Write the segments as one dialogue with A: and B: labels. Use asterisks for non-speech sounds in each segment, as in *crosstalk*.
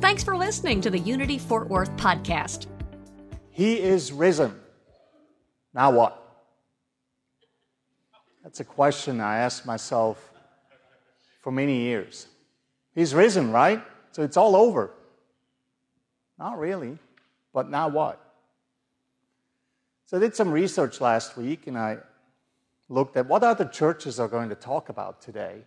A: Thanks for listening to the Unity Fort Worth podcast.
B: He is risen. Now what? That's a question I asked myself for many years. He's risen, right? So it's all over. Not really, but now what? So I did some research last week and I looked at what other churches are going to talk about today.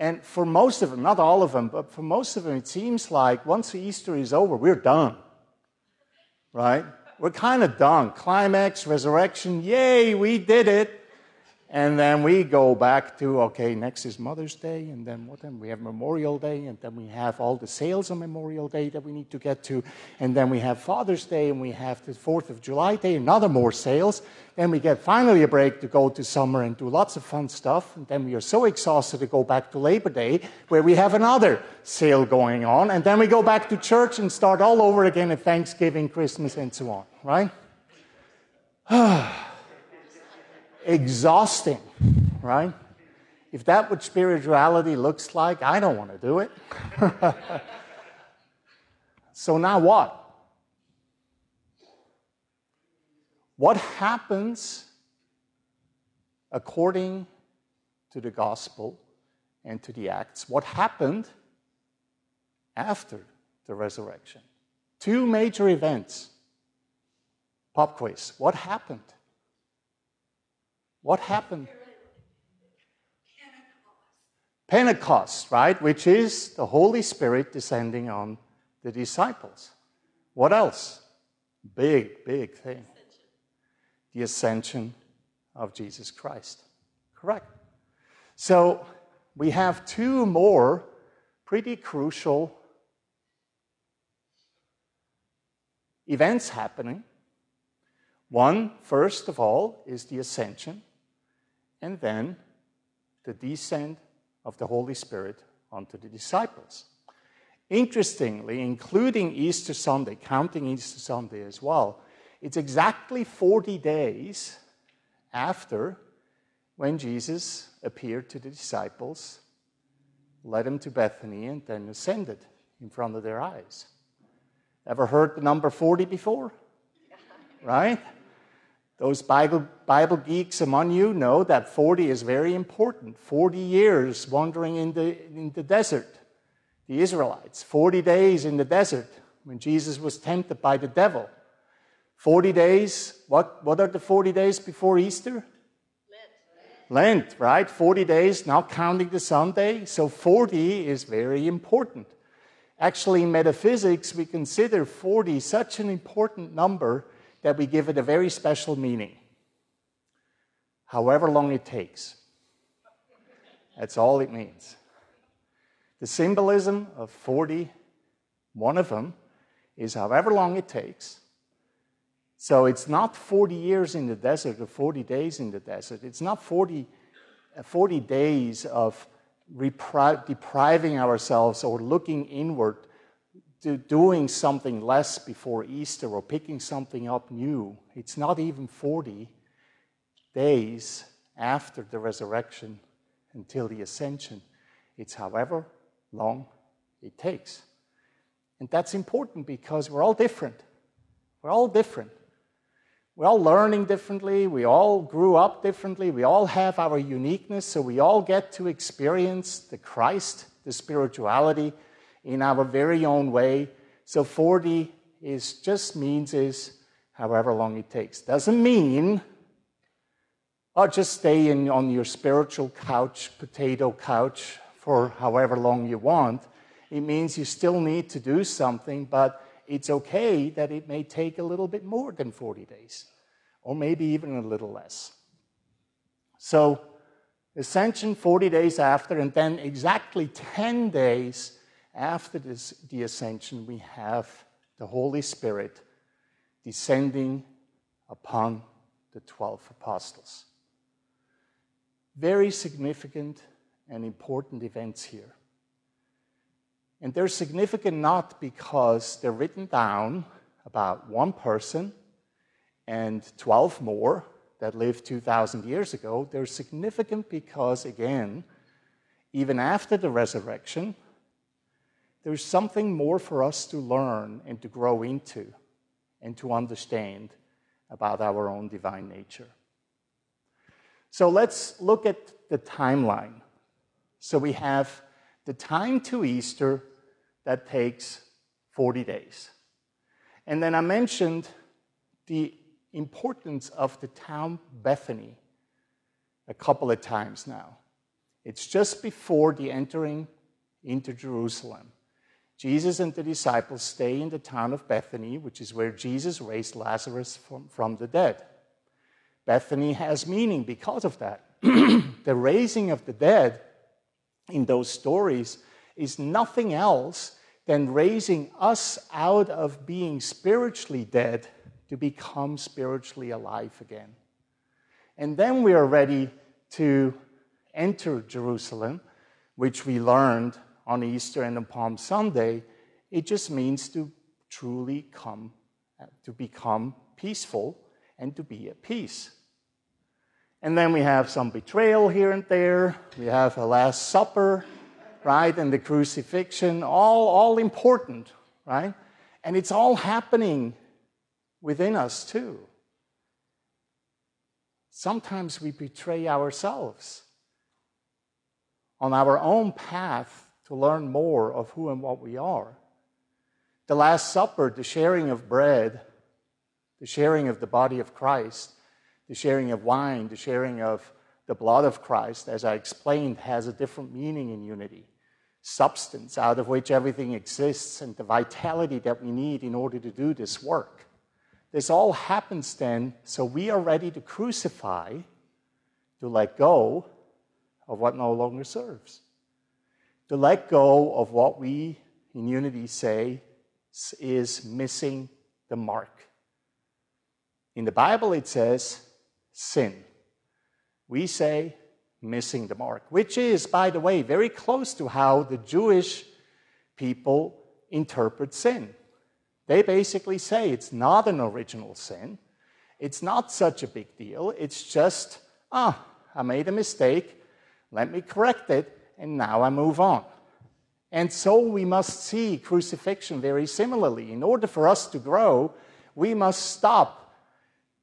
B: And for most of them, not all of them, but for most of them, it seems like once Easter is over, we're done. Right? We're kind of done. Climax, resurrection, yay, we did it. And then we go back to, okay, next is Mother's Day, and then what then? We have Memorial Day, and then we have all the sales on Memorial Day that we need to get to. And then we have Father's Day, and we have the 4th of July Day, another more sales. Then we get finally a break to go to summer and do lots of fun stuff. And then we are so exhausted to go back to Labor Day, where we have another sale going on. And then we go back to church and start all over again at Thanksgiving, Christmas, and so on, right? *sighs* *sighs* exhausting, right? If that what spirituality looks like, I don't want to do it. *laughs* so now what? What happens according to the gospel and to the Acts? What happened after the resurrection? Two major events. Pop quiz. What happened? What happened? Pentecost, right? Which is the Holy Spirit descending on the disciples. What else? Big, big thing. The ascension of Jesus Christ. Correct. So we have two more pretty crucial events happening. One, first of all, is the ascension and then the descent of the Holy Spirit onto the disciples. Interestingly, including Easter Sunday, counting Easter Sunday as well, it's exactly 40 days after when Jesus appeared to the disciples, led them to Bethany, and then ascended in front of their eyes. Ever heard the number 40 before? Right? Those Bible, Bible geeks among you know that 40 is very important. 40 years wandering in the, in the desert. The Israelites, 40 days in the desert when Jesus was tempted by the devil. 40 days, what, what are the 40 days before Easter? Lent. Lent, right? 40 days, not counting the Sunday. So 40 is very important. Actually, in metaphysics, we consider 40 such an important number that we give it a very special meaning. However long it takes. That's all it means. The symbolism of 40, one of them, is however long it takes. So it's not 40 years in the desert or 40 days in the desert. It's not 40, uh, 40 days of depriving ourselves or looking inward to doing something less before Easter or picking something up new. It's not even 40 days after the resurrection until the ascension. It's however long it takes. And that's important because we're all different. We're all different. We're all learning differently. We all grew up differently. We all have our uniqueness. So we all get to experience the Christ, the spirituality, in our very own way. So 40 is just means is however long it takes. Doesn't mean oh just stay in on your spiritual couch, potato couch for however long you want. It means you still need to do something, but it's okay that it may take a little bit more than 40 days, or maybe even a little less. So, ascension 40 days after, and then exactly 10 days after this, the ascension, we have the Holy Spirit descending upon the 12 apostles. Very significant and important events here. And they're significant not because they're written down about one person and 12 more that lived 2,000 years ago. They're significant because, again, even after the resurrection, there's something more for us to learn and to grow into and to understand about our own divine nature. So let's look at the timeline. So we have the time to Easter that takes 40 days. And then I mentioned the importance of the town Bethany a couple of times now. It's just before the entering into Jerusalem. Jesus and the disciples stay in the town of Bethany, which is where Jesus raised Lazarus from, from the dead. Bethany has meaning because of that. *clears throat* the raising of the dead in those stories is nothing else than raising us out of being spiritually dead to become spiritually alive again. And then we are ready to enter Jerusalem, which we learned on Easter and on Palm Sunday, it just means to truly come, to become peaceful and to be at peace. And then we have some betrayal here and there. We have a Last Supper, right? And the crucifixion, all, all important, right? And it's all happening within us too. Sometimes we betray ourselves on our own path to learn more of who and what we are. The Last Supper, the sharing of bread, the sharing of the body of Christ, the sharing of wine, the sharing of the blood of Christ, as I explained, has a different meaning in unity. Substance out of which everything exists and the vitality that we need in order to do this work. This all happens then, so we are ready to crucify, to let go of what no longer serves to let go of what we in unity say is missing the mark. In the Bible, it says sin. We say missing the mark, which is, by the way, very close to how the Jewish people interpret sin. They basically say it's not an original sin, it's not such a big deal, it's just, ah, I made a mistake, let me correct it, and now I move on. And so we must see crucifixion very similarly. In order for us to grow, we must stop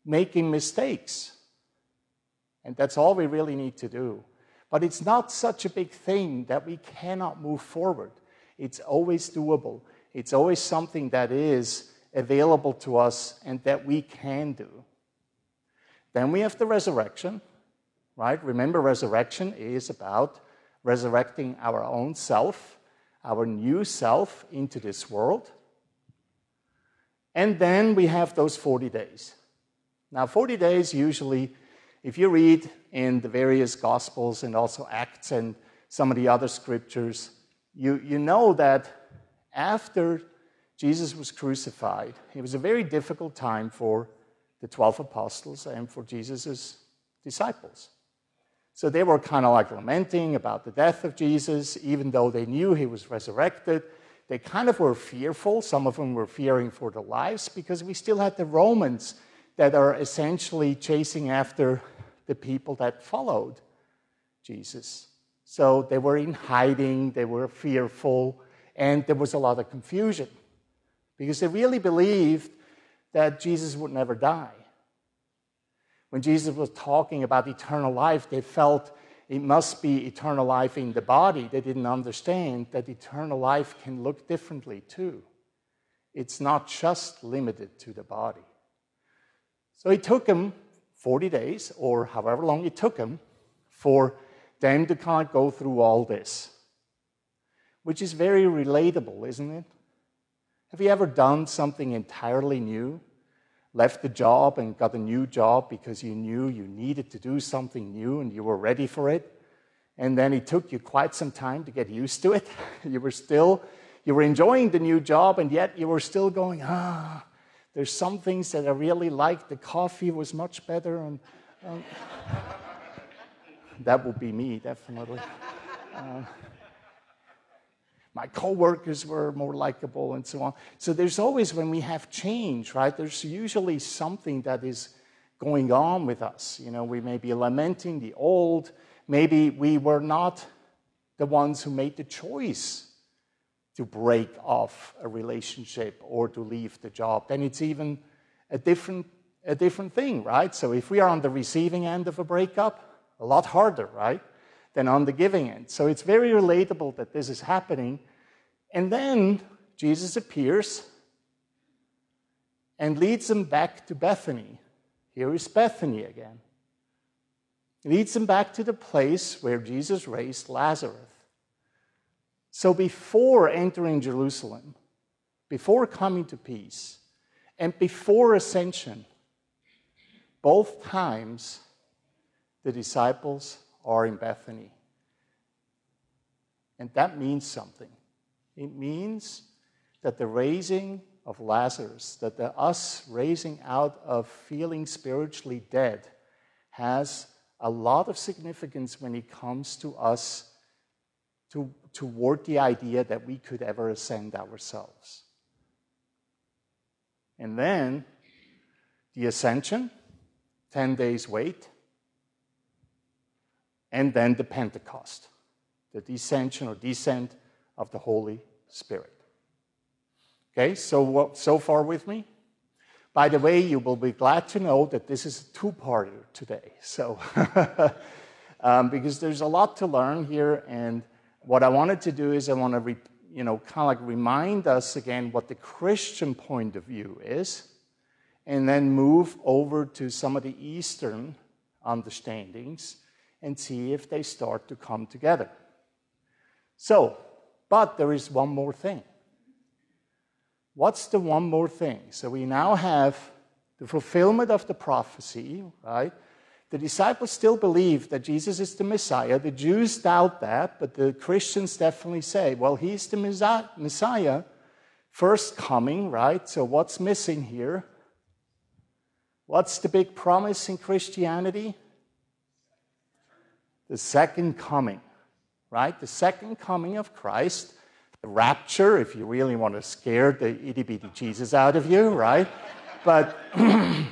B: making mistakes. And that's all we really need to do. But it's not such a big thing that we cannot move forward. It's always doable, it's always something that is available to us and that we can do. Then we have the resurrection, right? Remember, resurrection is about resurrecting our own self, our new self into this world. And then we have those 40 days. Now, 40 days usually, if you read in the various Gospels and also Acts and some of the other scriptures, you, you know that after Jesus was crucified, it was a very difficult time for the 12 apostles and for Jesus' disciples. So they were kind of like lamenting about the death of Jesus, even though they knew he was resurrected. They kind of were fearful. Some of them were fearing for their lives because we still had the Romans that are essentially chasing after the people that followed Jesus. So they were in hiding, they were fearful, and there was a lot of confusion because they really believed that Jesus would never die. When Jesus was talking about eternal life, they felt it must be eternal life in the body. They didn't understand that eternal life can look differently too. It's not just limited to the body. So it took them 40 days, or however long it took them, for them to kind of go through all this, which is very relatable, isn't it? Have you ever done something entirely new? Left the job and got a new job because you knew you needed to do something new and you were ready for it. And then it took you quite some time to get used to it. *laughs* you were still, you were enjoying the new job, and yet you were still going, ah, there's some things that I really like. The coffee was much better. And, um, *laughs* that would be me, definitely. Uh, my coworkers were more likable and so on. So there's always, when we have change, right, there's usually something that is going on with us. You know, we may be lamenting the old. Maybe we were not the ones who made the choice to break off a relationship or to leave the job. Then it's even a different, a different thing, right? So if we are on the receiving end of a breakup, a lot harder, right? Than on the giving end. So it's very relatable that this is happening and then Jesus appears and leads them back to Bethany. Here is Bethany again. Leads them back to the place where Jesus raised Lazarus. So before entering Jerusalem, before coming to peace, and before ascension, both times the disciples are in Bethany. And that means something. It means that the raising of Lazarus, that the us raising out of feeling spiritually dead, has a lot of significance when it comes to us to, toward the idea that we could ever ascend ourselves. And then the ascension, 10 days wait, and then the Pentecost, the descension or descent of the Holy Spirit. Okay, so so far with me? By the way, you will be glad to know that this is a two-parter today. So, *laughs* um, because there's a lot to learn here, and what I wanted to do is I want to, re, you know, kind of like remind us again what the Christian point of view is, and then move over to some of the Eastern understandings and see if they start to come together. So, but there is one more thing. What's the one more thing? So we now have the fulfillment of the prophecy, right? The disciples still believe that Jesus is the Messiah. The Jews doubt that, but the Christians definitely say, well, he's the Messiah, first coming, right? So what's missing here? What's the big promise in Christianity? The second coming right? The second coming of Christ, the rapture, if you really want to scare the itty bitty Jesus out of you, right? but *clears throat*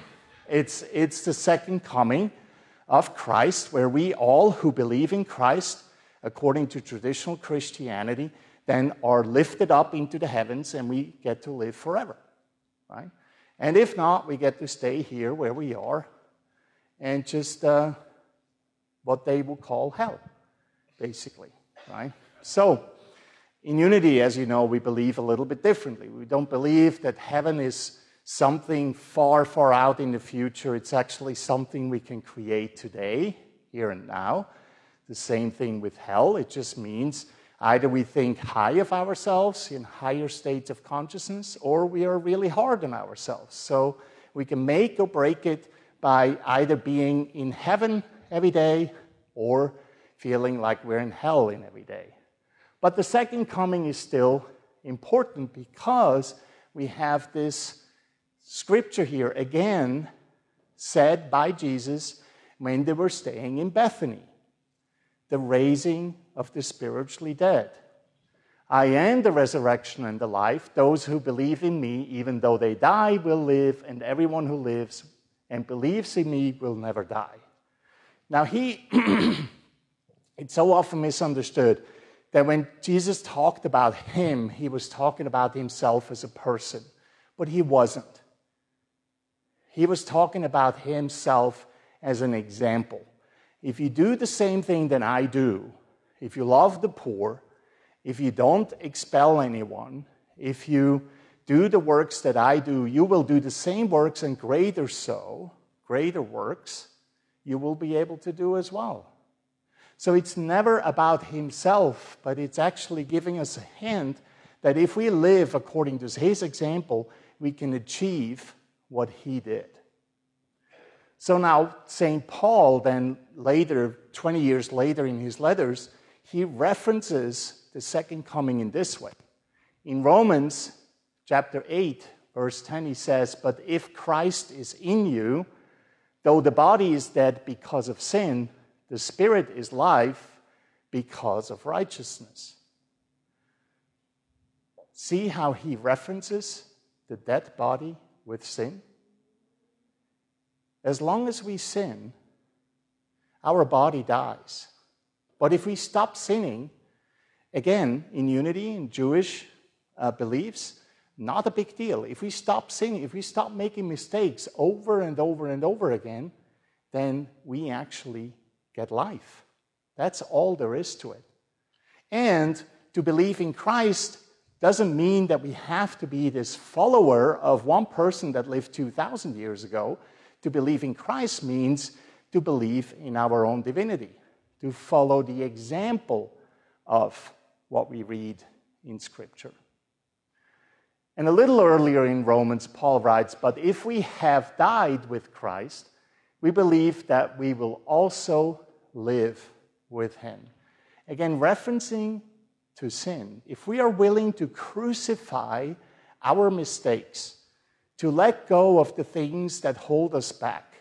B: it's, it's the second coming of Christ where we all who believe in Christ, according to traditional Christianity, then are lifted up into the heavens and we get to live forever, right? And if not, we get to stay here where we are and just uh, what they will call hell basically, right? So, in unity, as you know, we believe a little bit differently. We don't believe that heaven is something far, far out in the future. It's actually something we can create today, here and now. The same thing with hell. It just means either we think high of ourselves in higher states of consciousness, or we are really hard on ourselves. So we can make or break it by either being in heaven every day or feeling like we're in hell in every day. But the second coming is still important because we have this scripture here again said by Jesus when they were staying in Bethany the raising of the spiritually dead. I am the resurrection and the life. Those who believe in me, even though they die, will live, and everyone who lives and believes in me will never die. Now, he *clears throat* It's so often misunderstood that when Jesus talked about him, he was talking about himself as a person, but he wasn't. He was talking about himself as an example. If you do the same thing that I do, if you love the poor, if you don't expel anyone, if you do the works that I do, you will do the same works and greater so, greater works, you will be able to do as well. So it's never about himself, but it's actually giving us a hint that if we live according to his example, we can achieve what he did. So now, St. Paul, then later, 20 years later in his letters, he references the second coming in this way. In Romans chapter 8, verse 10, he says, But if Christ is in you, though the body is dead because of sin, the spirit is life because of righteousness. See how he references the dead body with sin? As long as we sin, our body dies. But if we stop sinning, again, in unity, in Jewish uh, beliefs, not a big deal. If we stop sinning, if we stop making mistakes over and over and over again, then we actually get life. That's all there is to it. And to believe in Christ doesn't mean that we have to be this follower of one person that lived 2,000 years ago. To believe in Christ means to believe in our own divinity, to follow the example of what we read in Scripture. And a little earlier in Romans, Paul writes, But if we have died with Christ, we believe that we will also live with him. Again, referencing to sin. If we are willing to crucify our mistakes, to let go of the things that hold us back,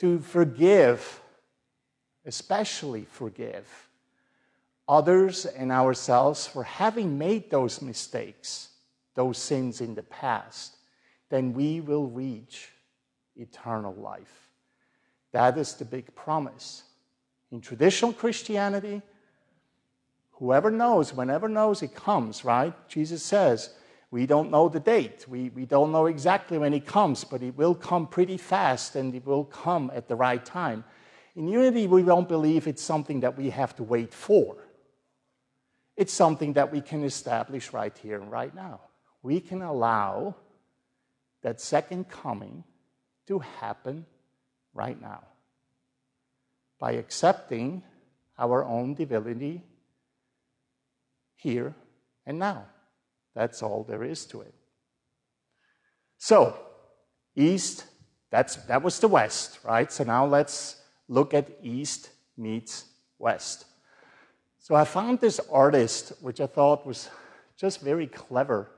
B: to forgive, especially forgive others and ourselves for having made those mistakes, those sins in the past, then we will reach eternal life. That is the big promise. In traditional Christianity, whoever knows, whenever knows, it comes, right? Jesus says, we don't know the date. We, we don't know exactly when it comes, but it will come pretty fast and it will come at the right time. In unity, we don't believe it's something that we have to wait for. It's something that we can establish right here and right now. We can allow that second coming to happen right now by accepting our own divinity here and now. That's all there is to it. So, east, that's, that was the west, right? So now let's look at east meets west. So I found this artist, which I thought was just very clever.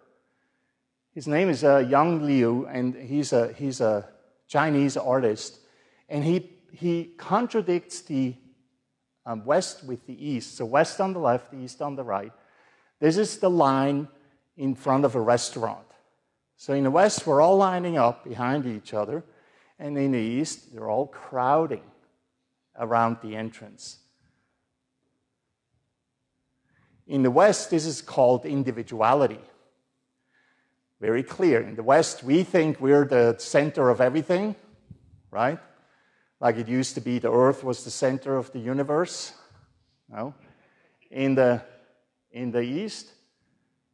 B: His name is uh, Yang Liu, and he's a, he's a Chinese artist. And he he contradicts the um, west with the east. So, west on the left, east on the right. This is the line in front of a restaurant. So, in the west, we're all lining up behind each other. And in the east, they're all crowding around the entrance. In the West, this is called individuality. Very clear. In the West, we think we're the center of everything, right? Like it used to be the earth was the center of the universe. No. In the, in the East,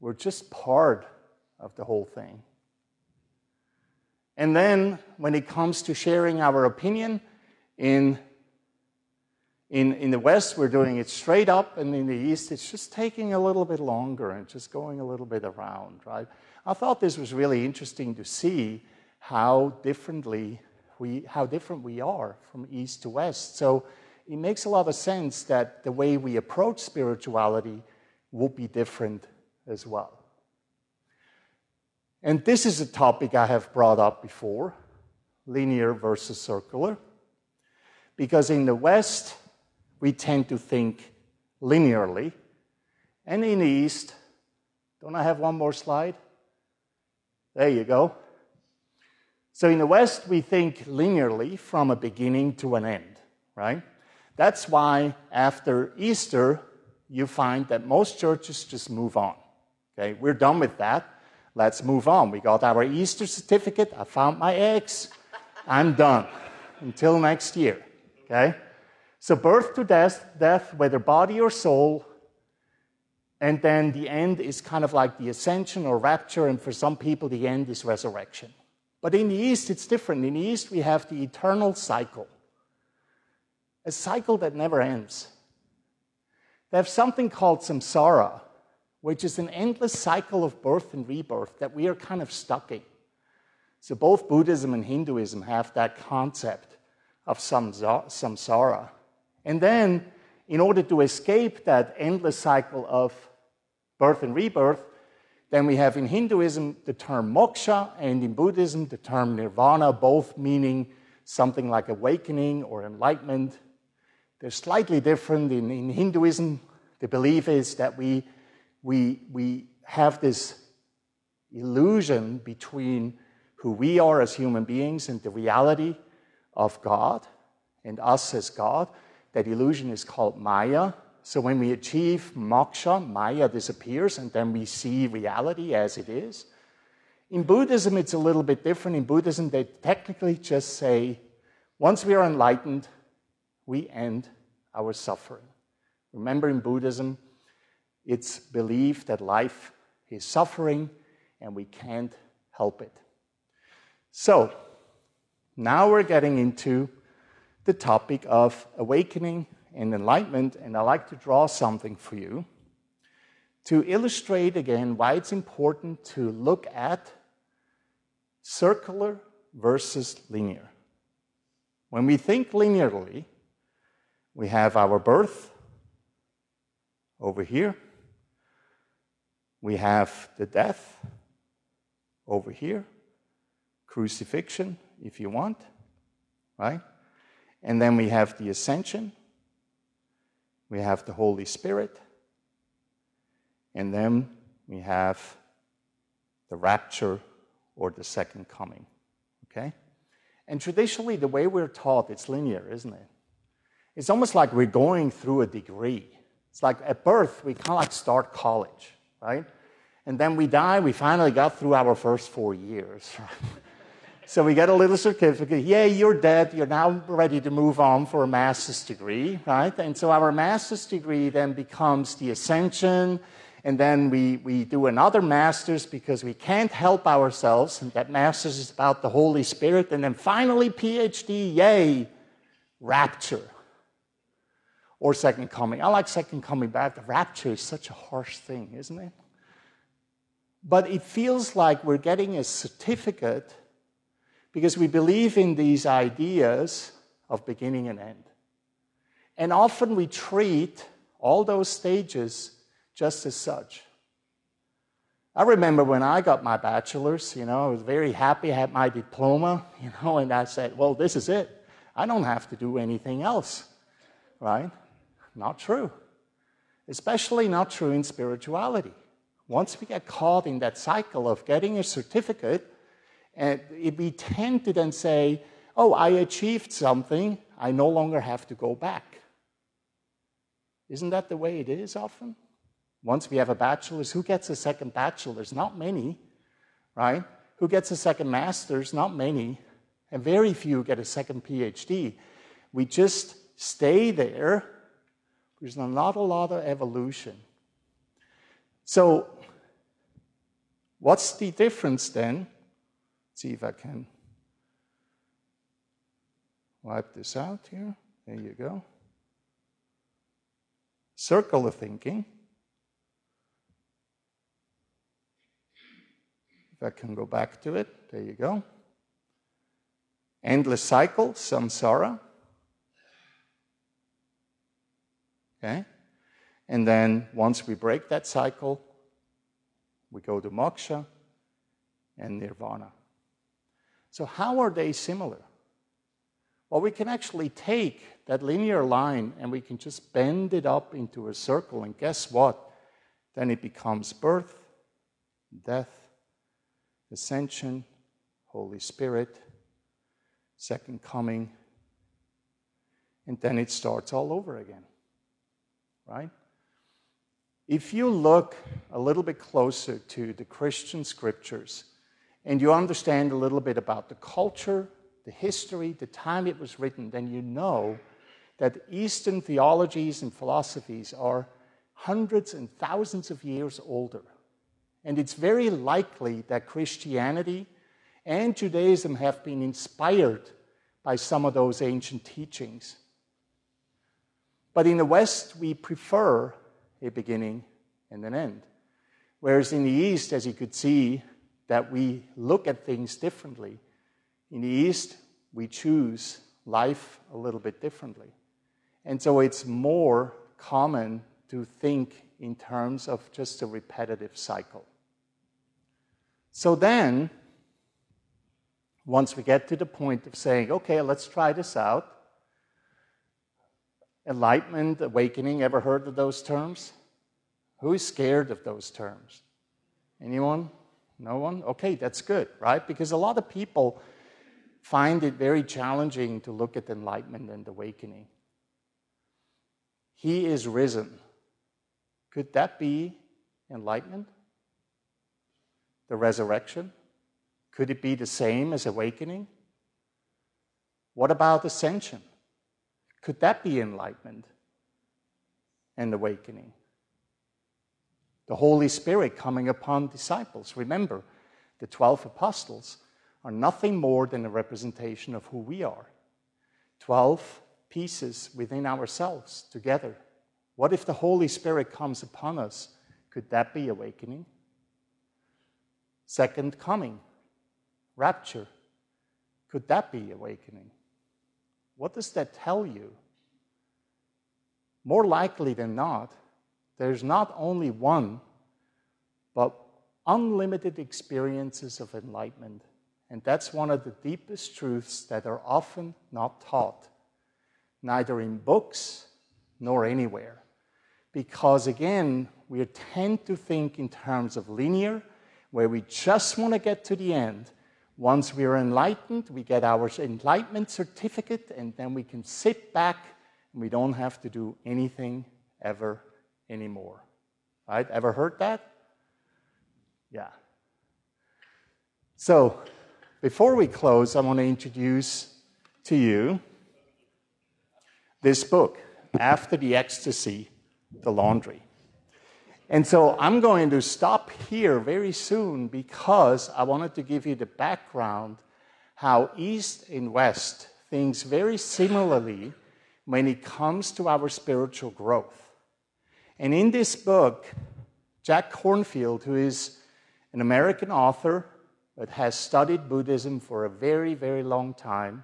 B: we're just part of the whole thing. And then when it comes to sharing our opinion, in, in, in the West, we're doing it straight up, and in the East, it's just taking a little bit longer and just going a little bit around, right? I thought this was really interesting to see how differently we, how different we are from east to west. So it makes a lot of sense that the way we approach spirituality will be different as well. And this is a topic I have brought up before linear versus circular. Because in the West, we tend to think linearly. And in the East, don't I have one more slide? There you go. So in the West, we think linearly from a beginning to an end, right? That's why after Easter, you find that most churches just move on. Okay, we're done with that. Let's move on. We got our Easter certificate. I found my eggs. I'm done until next year. Okay? So birth to death, death, whether body or soul, and then the end is kind of like the ascension or rapture, and for some people, the end is resurrection. But in the East, it's different. In the East, we have the eternal cycle, a cycle that never ends. They have something called samsara, which is an endless cycle of birth and rebirth that we are kind of stuck in. So both Buddhism and Hinduism have that concept of samsara. And then, in order to escape that endless cycle of birth and rebirth, Then we have in Hinduism the term moksha, and in Buddhism the term nirvana, both meaning something like awakening or enlightenment. They're slightly different. In, in Hinduism, the belief is that we, we, we have this illusion between who we are as human beings and the reality of God and us as God. That illusion is called Maya. So when we achieve moksha, Maya disappears and then we see reality as it is. In Buddhism, it's a little bit different. In Buddhism, they technically just say, once we are enlightened, we end our suffering. Remember, in Buddhism, it's believed that life is suffering and we can't help it. So, now we're getting into the topic of awakening and enlightenment, and I'd like to draw something for you to illustrate again why it's important to look at circular versus linear. When we think linearly, we have our birth over here, we have the death over here, crucifixion, if you want, right? And then we have the ascension, we have the Holy Spirit, and then we have the rapture or the second coming. Okay? And traditionally, the way we're taught, it's linear, isn't it? It's almost like we're going through a degree. It's like at birth, we kind of like start college, right? And then we die, we finally got through our first four years. *laughs* so we get a little certificate. Yay, you're dead. You're now ready to move on for a master's degree, right? And so our master's degree then becomes the ascension. And then we, we do another master's because we can't help ourselves. And that master's is about the Holy Spirit. And then finally, PhD, yay, rapture or second coming. I like second coming, but the rapture is such a harsh thing, isn't it? But it feels like we're getting a certificate because we believe in these ideas of beginning and end. And often we treat all those stages just as such. I remember when I got my bachelor's, you know, I was very happy, I had my diploma, *laughs* you know, and I said, well, this is it. I don't have to do anything else, right? Not true. Especially not true in spirituality. Once we get caught in that cycle of getting a certificate, and we tend to then say, oh, I achieved something, I no longer have to go back. Isn't that the way it is often? Once we have a bachelor's, who gets a second bachelor's? Not many, right? Who gets a second master's? Not many. And very few get a second PhD. We just stay there. There's not a lot of evolution. So, what's the difference then? See if I can wipe this out here. There you go. Circle of thinking. If I can go back to it, there you go. Endless cycle, samsara. Okay? And then once we break that cycle, we go to moksha and nirvana. So, how are they similar? Well, we can actually take that linear line and we can just bend it up into a circle, and guess what? Then it becomes birth, death, ascension, Holy Spirit, second coming, and then it starts all over again. Right? If you look a little bit closer to the Christian scriptures and you understand a little bit about the culture, the history, the time it was written, then you know that Eastern theologies and philosophies are hundreds and thousands of years older. And it's very likely that Christianity and Judaism have been inspired by some of those ancient teachings. But in the West, we prefer a beginning and an end. Whereas in the East, as you could see, that we look at things differently. In the East, we choose life a little bit differently. And so it's more common to think in terms of just a repetitive cycle. So then, once we get to the point of saying, okay, let's try this out, enlightenment, awakening, ever heard of those terms? Who is scared of those terms? Anyone? No one? Okay, that's good, right? Because a lot of people find it very challenging to look at enlightenment and awakening. He is risen. Could that be enlightenment? The resurrection? Could it be the same as awakening? What about ascension? Could that be enlightenment and awakening? The Holy Spirit coming upon disciples. Remember, the 12 apostles are nothing more than a representation of who we are. 12 pieces within ourselves together. What if the Holy Spirit comes upon us? Could that be awakening? Second coming, rapture. Could that be awakening? What does that tell you? More likely than not, there's not only one, but unlimited experiences of enlightenment. And that's one of the deepest truths that are often not taught, neither in books nor anywhere. Because again, we tend to think in terms of linear, where we just want to get to the end. Once we are enlightened, we get our enlightenment certificate, and then we can sit back and we don't have to do anything ever anymore. Right? Ever heard that? Yeah. So, before we close, I want to introduce to you this book, After the Ecstasy, the Laundry. And so I'm going to stop here very soon because I wanted to give you the background how East and West thinks very similarly when it comes to our spiritual growth. And in this book, Jack Kornfield, who is an American author but has studied Buddhism for a very, very long time,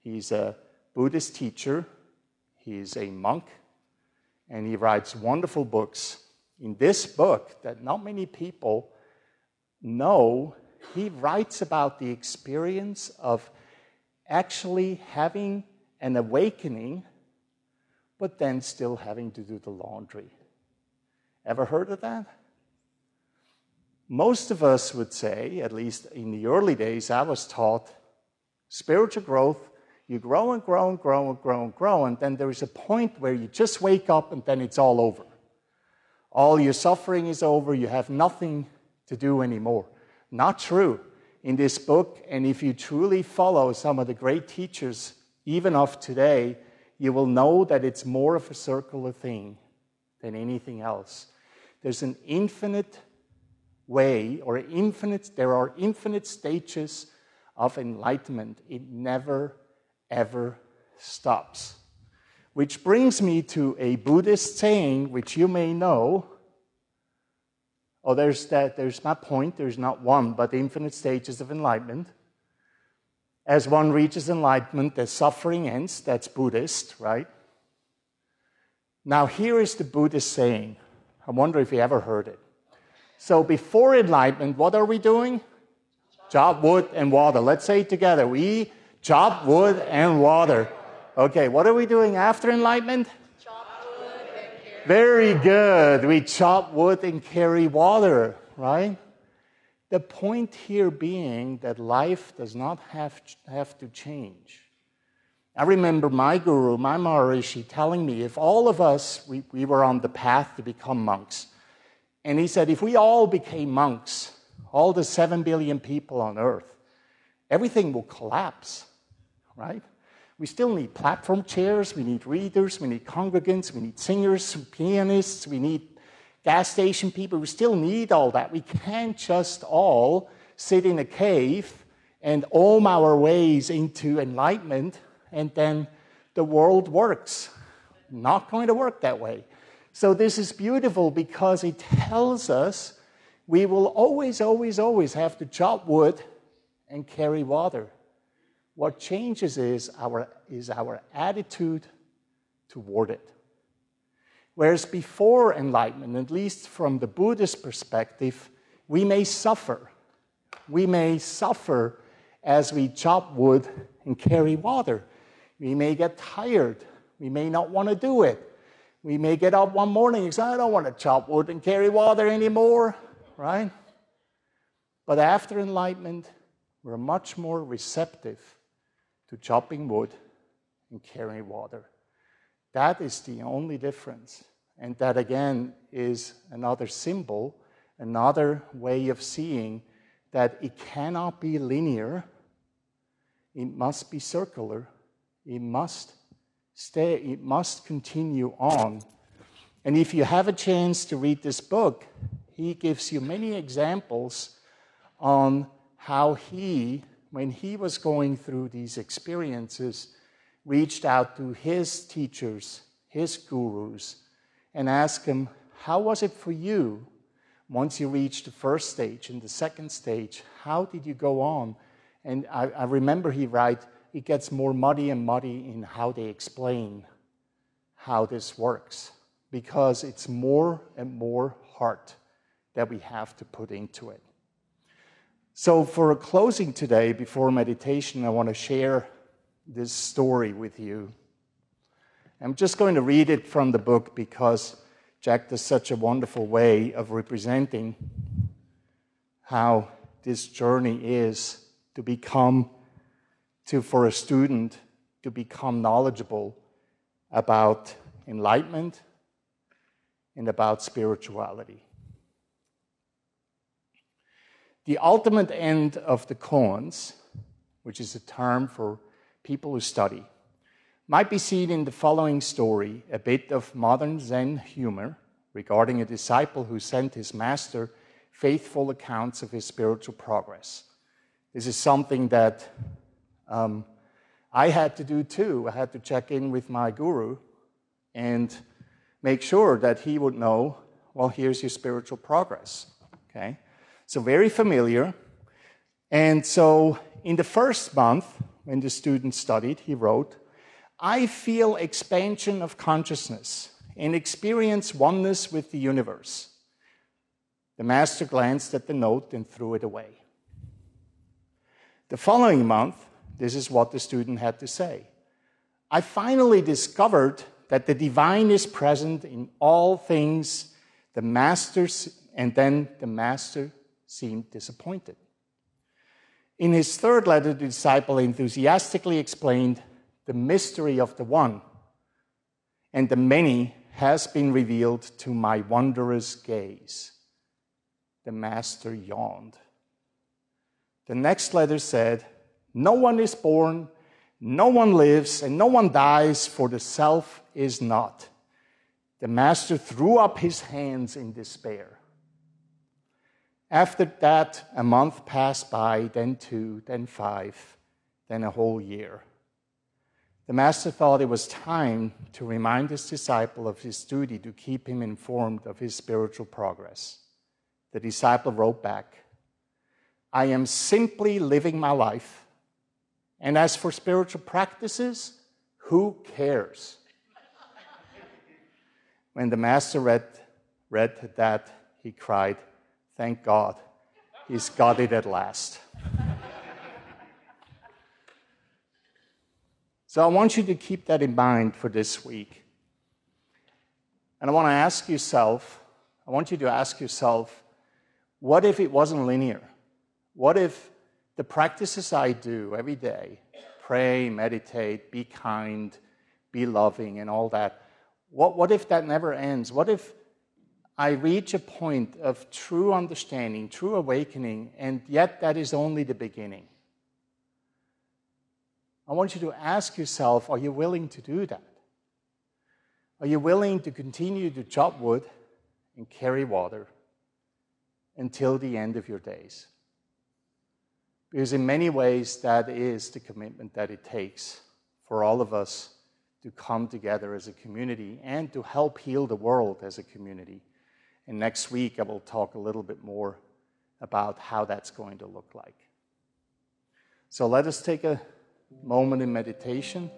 B: he's a Buddhist teacher, he's a monk, and he writes wonderful books. In this book, that not many people know, he writes about the experience of actually having an awakening, but then still having to do the laundry. Ever heard of that? Most of us would say, at least in the early days, I was taught spiritual growth, you grow and grow and grow and grow and grow, and then there is a point where you just wake up and then it's all over. All your suffering is over, you have nothing to do anymore. Not true in this book, and if you truly follow some of the great teachers, even of today, you will know that it's more of a circular thing than anything else. There's an infinite way, or infinite, there are infinite stages of enlightenment. It never, ever stops. Which brings me to a Buddhist saying, which you may know. Oh, there's that, there's my point. There's not one, but infinite stages of enlightenment. As one reaches enlightenment, the suffering ends. That's Buddhist, right? Now, here is the Buddhist saying. I wonder if you ever heard it. So, before enlightenment, what are we doing? Chop wood and water. Let's say it together. We chop wood and water. Okay, what are we doing after enlightenment? Chop wood and carry. Very good. We chop wood and carry water, right? The point here being that life does not have, have to change. I remember my guru, my Maharishi, telling me if all of us, we, we were on the path to become monks, and he said, if we all became monks, all the seven billion people on earth, everything will collapse, right? We still need platform chairs, we need readers, we need congregants, we need singers, pianists, we need gas station people, we still need all that. We can't just all sit in a cave and ohm our ways into enlightenment and then the world works. Not going to work that way. So, this is beautiful because it tells us we will always, always, always have to chop wood and carry water. What changes is our, is our attitude toward it. Whereas before enlightenment, at least from the Buddhist perspective, we may suffer. We may suffer as we chop wood and carry water. We may get tired. We may not want to do it. We may get up one morning and say, I don't want to chop wood and carry water anymore, right? But after enlightenment, we're much more receptive to chopping wood and carrying water. That is the only difference. And that again is another symbol, another way of seeing that it cannot be linear, it must be circular, it must stay, it must continue on. And if you have a chance to read this book, he gives you many examples on how he, when he was going through these experiences, reached out to his teachers, his gurus, and asked them, How was it for you once you reached the first stage and the second stage? How did you go on? And I, I remember he write, it gets more muddy and muddy in how they explain how this works because it's more and more heart that we have to put into it. So, for a closing today, before meditation, I want to share this story with you. I'm just going to read it from the book because Jack does such a wonderful way of representing how this journey is to become, to, for a student, to become knowledgeable about enlightenment and about spirituality. The ultimate end of the koans, which is a term for people who study, might be seen in the following story a bit of modern Zen humor regarding a disciple who sent his master faithful accounts of his spiritual progress. This is something that um, I had to do too. I had to check in with my guru and make sure that he would know, well, here's your spiritual progress. Okay? So, very familiar. And so, in the first month, when the student studied, he wrote, I feel expansion of consciousness and experience oneness with the universe. The master glanced at the note and threw it away. The following month, this is what the student had to say I finally discovered that the divine is present in all things. The master's, and then the master seemed disappointed. In his third letter, the disciple enthusiastically explained the mystery of the one, and the many has been revealed to my wondrous gaze. The master yawned. The next letter said, No one is born, no one lives, and no one dies, for the self is not. The master threw up his hands in despair. After that, a month passed by, then two, then five, then a whole year. The master thought it was time to remind his disciple of his duty to keep him informed of his spiritual progress. The disciple wrote back, I am simply living my life. And as for spiritual practices, who cares? when the master read, read that, he cried, Thank God, he's got it at last. So I want you to keep that in mind for this week. And I want to ask yourself, I want you to ask yourself, what if it wasn't linear? What if the practices I do every day, pray, meditate, be kind, be loving, and all that, what, what if that never ends? What if I reach a point of true understanding, true awakening, and yet that is only the beginning? I want you to ask yourself are you willing to do that? Are you willing to continue to chop wood and carry water until the end of your days? Because, in many ways, that is the commitment that it takes for all of us to come together as a community and to help heal the world as a community. And next week, I will talk a little bit more about how that's going to look like. So, let us take a moment in meditation.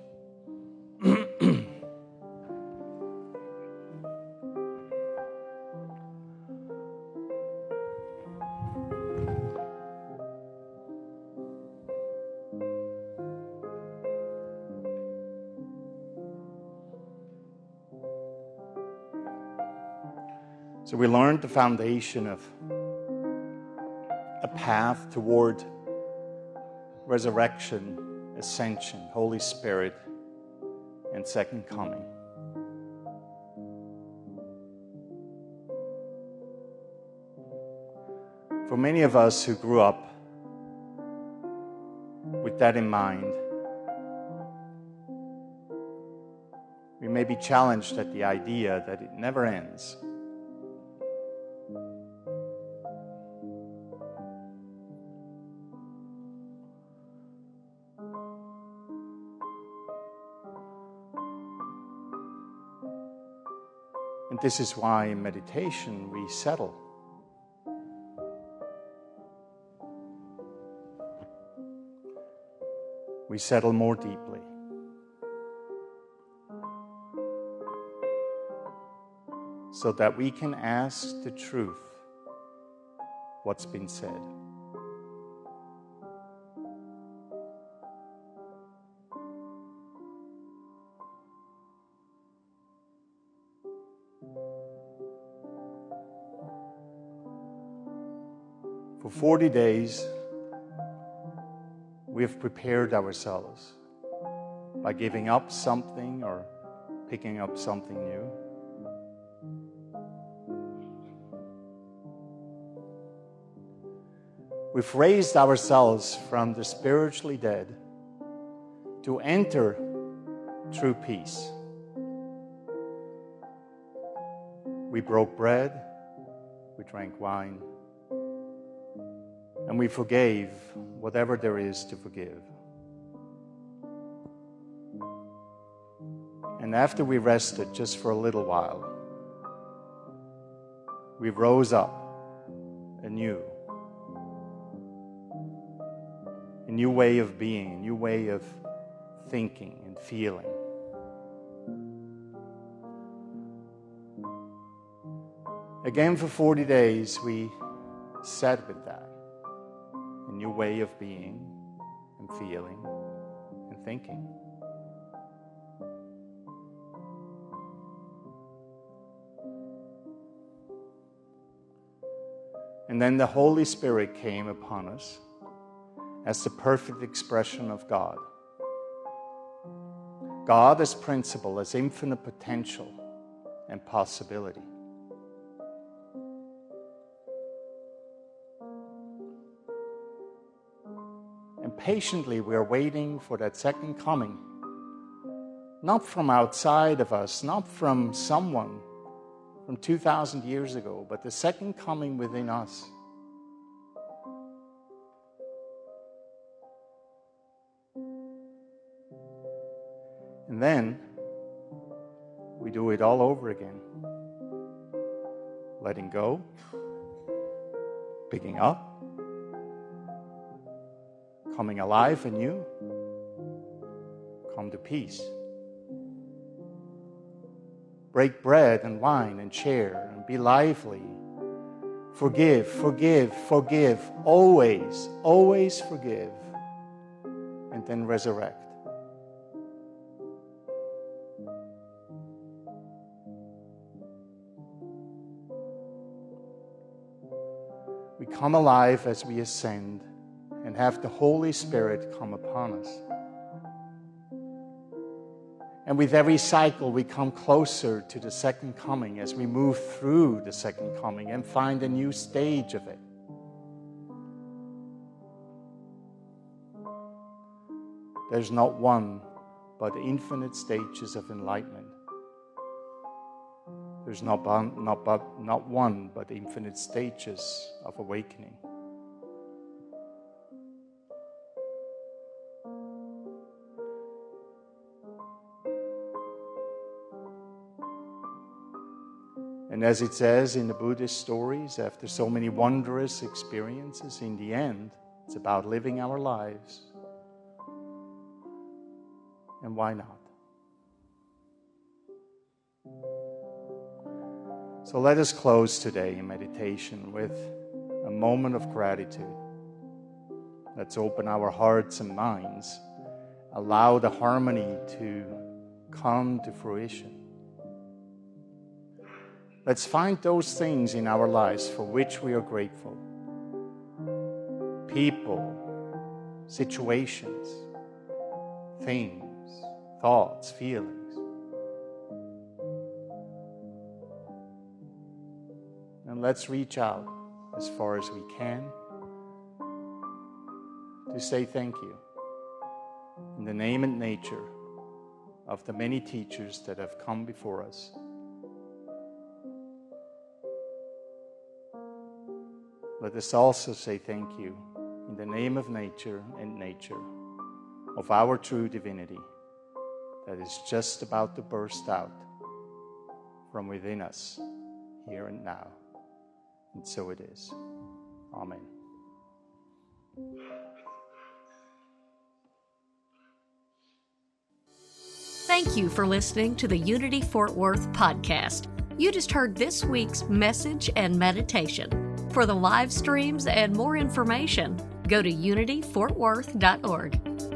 B: So we learned the foundation of a path toward resurrection, ascension, Holy Spirit, and second coming. For many of us who grew up with that in mind, we may be challenged at the idea that it never ends. This is why in meditation we settle. we settle more deeply. So that we can ask the truth, what's been said. 40 days, we have prepared ourselves by giving up something or picking up something new. We've raised ourselves from the spiritually dead to enter true peace. We broke bread, we drank wine, and we forgave whatever there is to forgive. And after we rested just for a little while, we rose up anew. A new way of being, a new way of thinking and feeling. Again, for 40 days, we sat with that new way of being and feeling and thinking. And then the Holy Spirit came upon us as the perfect expression of God. God as principle, as infinite potential and possibility. Patiently we are waiting for that second coming. Not from outside of us, not from someone from 2,000 years ago, but the second coming within us. And then we do it all over again. Letting go, picking up, coming alive in you. Come to peace. Break bread and wine and share and be lively. Forgive, forgive, forgive. Always, always forgive. And then resurrect. We come alive as we ascend and have the Holy Spirit come upon us. And with every cycle, we come closer to the second coming as we move through the second coming and find a new stage of it. There's not one, but infinite stages of enlightenment. There's not not, not one, but infinite stages of awakening. And as it says in the Buddhist stories, after so many wondrous experiences, in the end, it's about living our lives. And why not? So let us close today in meditation with a moment of gratitude. Let's open our hearts and minds, allow the harmony to come to fruition. Let's find those things in our lives for which we are grateful. People, situations, things, thoughts, feelings. And let's reach out as far as we can to say thank you in the name and nature of the many teachers that have come before us. Let us also say thank you in the name of nature and nature, of our true divinity that is just about to burst out from within us here and now. And so it is. Amen.
A: Thank you for listening to the Unity Fort Worth podcast. You just heard this week's message and meditation. For the live streams and more information, go to unityfortworth.org.